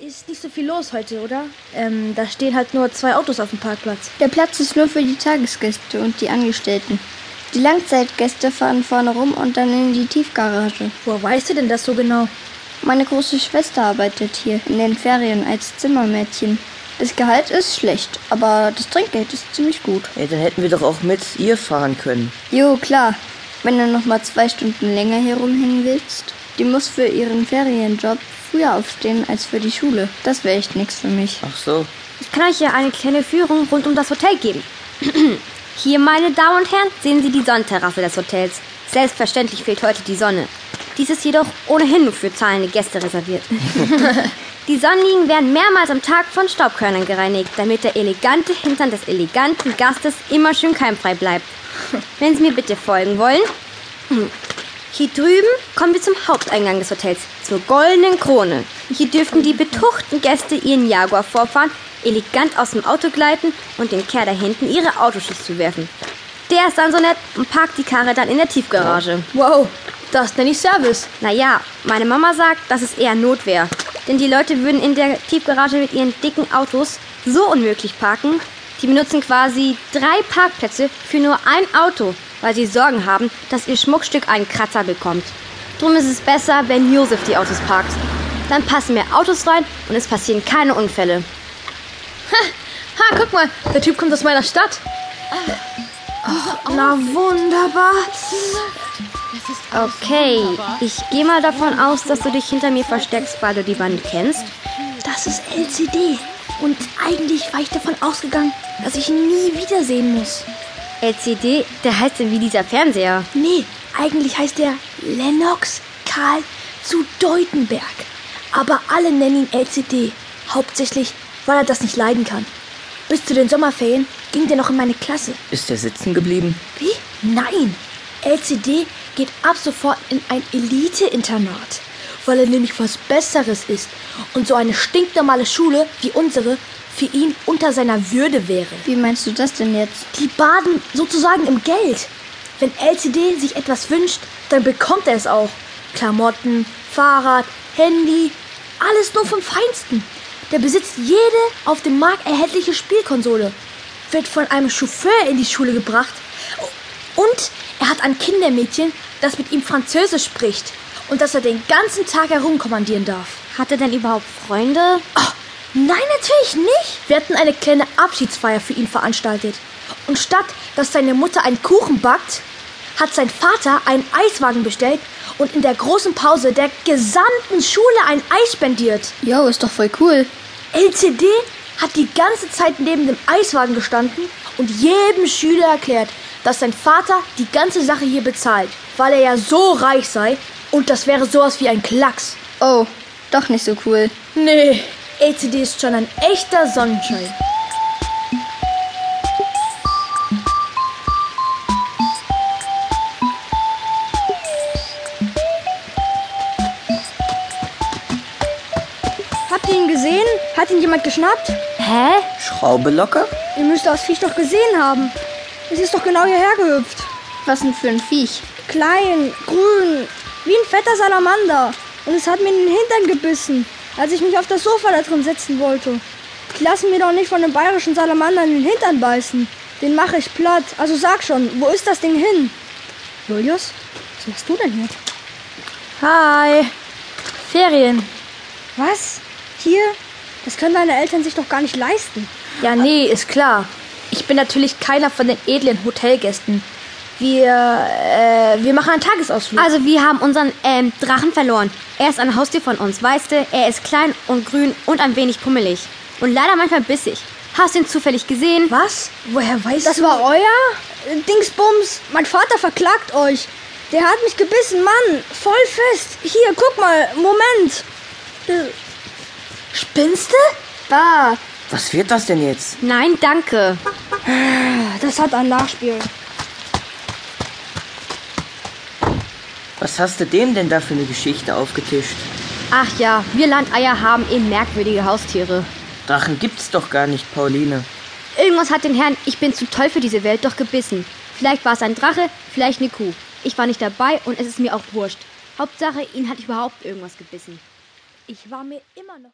Ist nicht so viel los heute, oder? Ähm, da stehen halt nur zwei Autos auf dem Parkplatz. Der Platz ist nur für die Tagesgäste und die Angestellten. Die Langzeitgäste fahren vorne rum und dann in die Tiefgarage. Woher weißt du denn das so genau? Meine große Schwester arbeitet hier in den Ferien als Zimmermädchen. Das Gehalt ist schlecht, aber das Trinkgeld ist ziemlich gut. Ja, dann hätten wir doch auch mit ihr fahren können. Jo, klar. Wenn du noch mal zwei Stunden länger hier rumhängen willst. Die muss für ihren Ferienjob früher aufstehen als für die Schule. Das wäre echt nichts für mich. Ach so. Ich kann euch hier eine kleine Führung rund um das Hotel geben. Hier, meine Damen und Herren, sehen Sie die Sonnenterrasse des Hotels. Selbstverständlich fehlt heute die Sonne. Dies ist jedoch ohnehin nur für zahlende Gäste reserviert. die Sonnenliegen werden mehrmals am Tag von Staubkörnern gereinigt, damit der elegante Hintern des eleganten Gastes immer schön keimfrei bleibt. Wenn Sie mir bitte folgen wollen. Hier drüben kommen wir zum Haupteingang des Hotels, zur Goldenen Krone. Hier dürften die betuchten Gäste ihren Jaguar vorfahren, elegant aus dem Auto gleiten und dem Kerl da hinten ihre Autoschlüssel zu werfen. Der ist dann so nett und parkt die Karre dann in der Tiefgarage. Wow, das nenne ich Service. Naja, meine Mama sagt, das ist eher Notwehr. Denn die Leute würden in der Tiefgarage mit ihren dicken Autos so unmöglich parken. Die benutzen quasi drei Parkplätze für nur ein Auto, weil sie Sorgen haben, dass ihr Schmuckstück einen Kratzer bekommt. Drum ist es besser, wenn Josef die Autos parkt. Dann passen mehr Autos rein und es passieren keine Unfälle. Ha, guck mal, der Typ kommt aus meiner Stadt. Na wunderbar. Okay, ich gehe mal davon aus, dass du dich hinter mir versteckst, weil du die Wand kennst. Das ist LCD. Und eigentlich war ich davon ausgegangen, dass ich ihn nie wiedersehen muss. LCD, der heißt denn wie dieser Fernseher. Nee, eigentlich heißt er Lennox Karl zu Deutenberg. Aber alle nennen ihn LCD. Hauptsächlich, weil er das nicht leiden kann. Bis zu den Sommerferien ging der noch in meine Klasse. Ist er sitzen geblieben? Wie? Nein! LCD geht ab sofort in ein Elite-Internat, weil er nämlich was Besseres ist und so eine stinknormale Schule wie unsere für ihn unter seiner Würde wäre. Wie meinst du das denn jetzt? Die baden sozusagen im Geld. Wenn LCD sich etwas wünscht, dann bekommt er es auch. Klamotten, Fahrrad, Handy, alles nur vom Feinsten. Der besitzt jede auf dem Markt erhältliche Spielkonsole, wird von einem Chauffeur in die Schule gebracht und er hat ein Kindermädchen, das mit ihm Französisch spricht und das er den ganzen Tag herumkommandieren darf. Hat er denn überhaupt Freunde? Oh, nein, natürlich nicht. Wir hatten eine kleine Abschiedsfeier für ihn veranstaltet. Und statt dass seine Mutter einen Kuchen backt, hat sein Vater einen Eiswagen bestellt und in der großen Pause der gesamten Schule ein Eis spendiert. Jo, ist doch voll cool. LCD hat die ganze Zeit neben dem Eiswagen gestanden und jedem Schüler erklärt, dass sein Vater die ganze Sache hier bezahlt, weil er ja so reich sei und das wäre sowas wie ein Klacks. Oh, doch nicht so cool. Nee, LCD ist schon ein echter Sonnenschein. Habt ihr ihn gesehen? Hat ihn jemand geschnappt? Hä? Schraube locker? Ihr müsst das Viech doch gesehen haben. Es ist doch genau hierher gehüpft. Was denn für ein Viech? Klein, grün, wie ein fetter Salamander. Und es hat mir in den Hintern gebissen, als ich mich auf das Sofa da drin setzen wollte. Die lassen mir doch nicht von dem bayerischen Salamander in den Hintern beißen. Den mache ich platt. Also sag schon, wo ist das Ding hin? Julius, was machst du denn hier? Hi. Ferien. Was? Hier? Das können deine Eltern sich doch gar nicht leisten. Ja, nee, ist klar. Ich bin natürlich keiner von den edlen Hotelgästen. Wir, äh, wir machen einen Tagesausflug. Also wir haben unseren ähm, Drachen verloren. Er ist ein Haustier von uns, weißt du? Er ist klein und grün und ein wenig pummelig. Und leider manchmal bissig. Hast du ihn zufällig gesehen? Was? Woher weißt Das du? war euer? Dingsbums, mein Vater verklagt euch. Der hat mich gebissen, Mann. Voll fest. Hier, guck mal. Moment. Äh, Spinnst du? Da. Was wird das denn jetzt? Nein, danke. Das hat ein Nachspiel. Was hast du dem denn da für eine Geschichte aufgetischt? Ach ja, wir Landeier haben eben merkwürdige Haustiere. Drachen gibt's doch gar nicht, Pauline. Irgendwas hat den Herrn, ich bin zu toll für diese Welt, doch gebissen. Vielleicht war es ein Drache, vielleicht eine Kuh. Ich war nicht dabei und es ist mir auch wurscht. Hauptsache, ihn hat überhaupt irgendwas gebissen. Ich war mir immer noch.